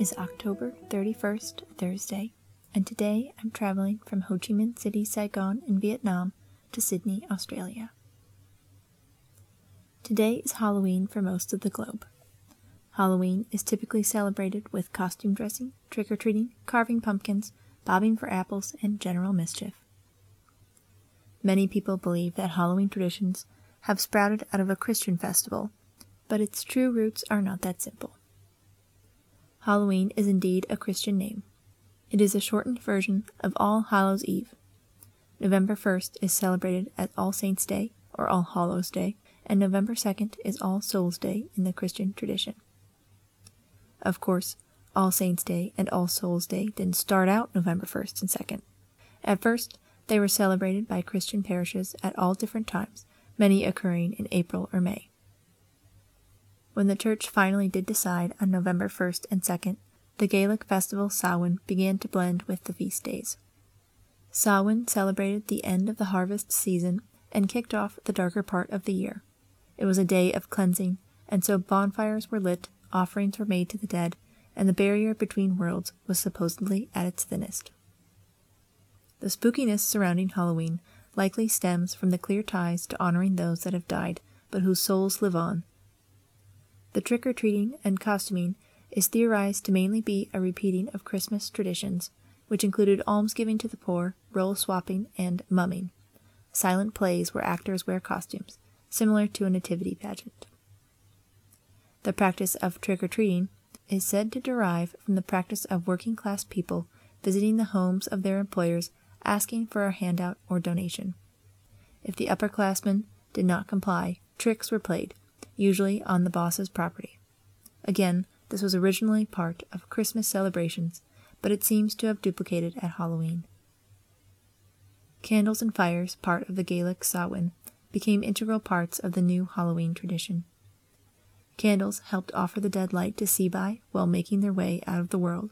Is October 31st, Thursday, and today I'm traveling from Ho Chi Minh City, Saigon in Vietnam to Sydney, Australia. Today is Halloween for most of the globe. Halloween is typically celebrated with costume dressing, trick or treating, carving pumpkins, bobbing for apples, and general mischief. Many people believe that Halloween traditions have sprouted out of a Christian festival, but its true roots are not that simple. Halloween is indeed a Christian name. It is a shortened version of All Hallows Eve. November 1st is celebrated as All Saints' Day or All Hallows' Day, and November 2nd is All Souls' Day in the Christian tradition. Of course, All Saints' Day and All Souls' Day didn't start out November 1st and 2nd. At first, they were celebrated by Christian parishes at all different times, many occurring in April or May. When the church finally did decide on November 1st and 2nd, the Gaelic festival Samhain began to blend with the feast days. Samhain celebrated the end of the harvest season and kicked off the darker part of the year. It was a day of cleansing, and so bonfires were lit, offerings were made to the dead, and the barrier between worlds was supposedly at its thinnest. The spookiness surrounding Halloween likely stems from the clear ties to honoring those that have died, but whose souls live on. The trick or treating and costuming is theorized to mainly be a repeating of Christmas traditions, which included almsgiving to the poor, role swapping, and mumming silent plays where actors wear costumes, similar to a nativity pageant. The practice of trick or treating is said to derive from the practice of working class people visiting the homes of their employers asking for a handout or donation. If the upperclassmen did not comply, tricks were played, usually on the boss's property. Again, this was originally part of Christmas celebrations, but it seems to have duplicated at Halloween. Candles and fires, part of the Gaelic Samhain, became integral parts of the new Halloween tradition. Candles helped offer the dead light to see by while making their way out of the world.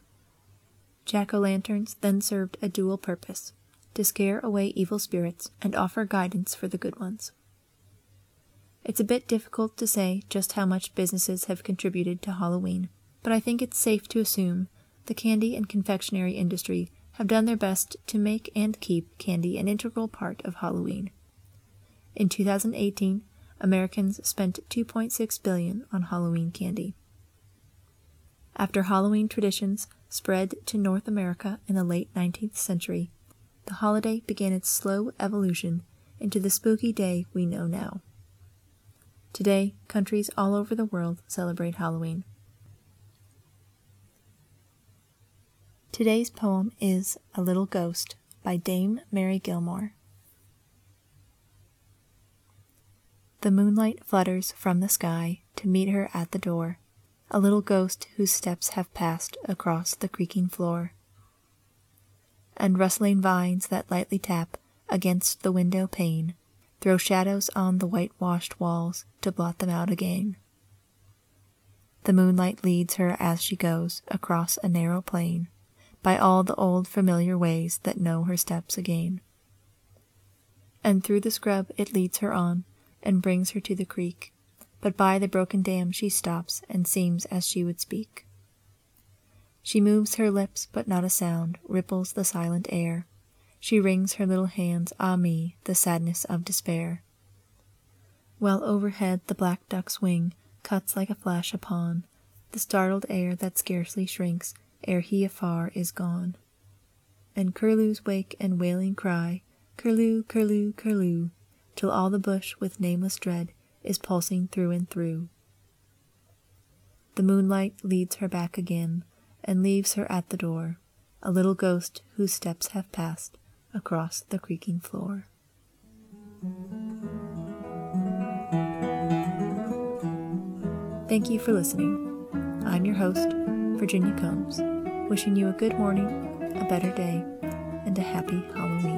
Jack o' lanterns then served a dual purpose to scare away evil spirits and offer guidance for the good ones. It's a bit difficult to say just how much businesses have contributed to Halloween, but I think it's safe to assume the candy and confectionery industry have done their best to make and keep candy an integral part of Halloween. In 2018, Americans spent 2.6 billion on Halloween candy. After Halloween traditions spread to North America in the late 19th century, the holiday began its slow evolution into the spooky day we know now. Today, countries all over the world celebrate Halloween. Today's poem is A Little Ghost by Dame Mary Gilmore. The moonlight flutters from the sky to meet her at the door, a little ghost whose steps have passed across the creaking floor and rustling vines that lightly tap against the window pane throw shadows on the whitewashed walls to blot them out again. The moonlight leads her as she goes across a narrow plain, by all the old familiar ways that know her steps again. And through the scrub it leads her on, and brings her to the creek, but by the broken dam she stops and seems as she would speak. She moves her lips, but not a sound ripples the silent air. She wrings her little hands, ah me, the sadness of despair. While overhead the black duck's wing cuts like a flash upon the startled air that scarcely shrinks ere he afar is gone. And curlews wake and wailing cry, curlew, curlew, curlew, till all the bush with nameless dread is pulsing through and through. The moonlight leads her back again, and leaves her at the door, a little ghost whose steps have passed across the creaking floor. Thank you for listening. I'm your host, Virginia Combs, wishing you a good morning, a better day, and a happy Halloween.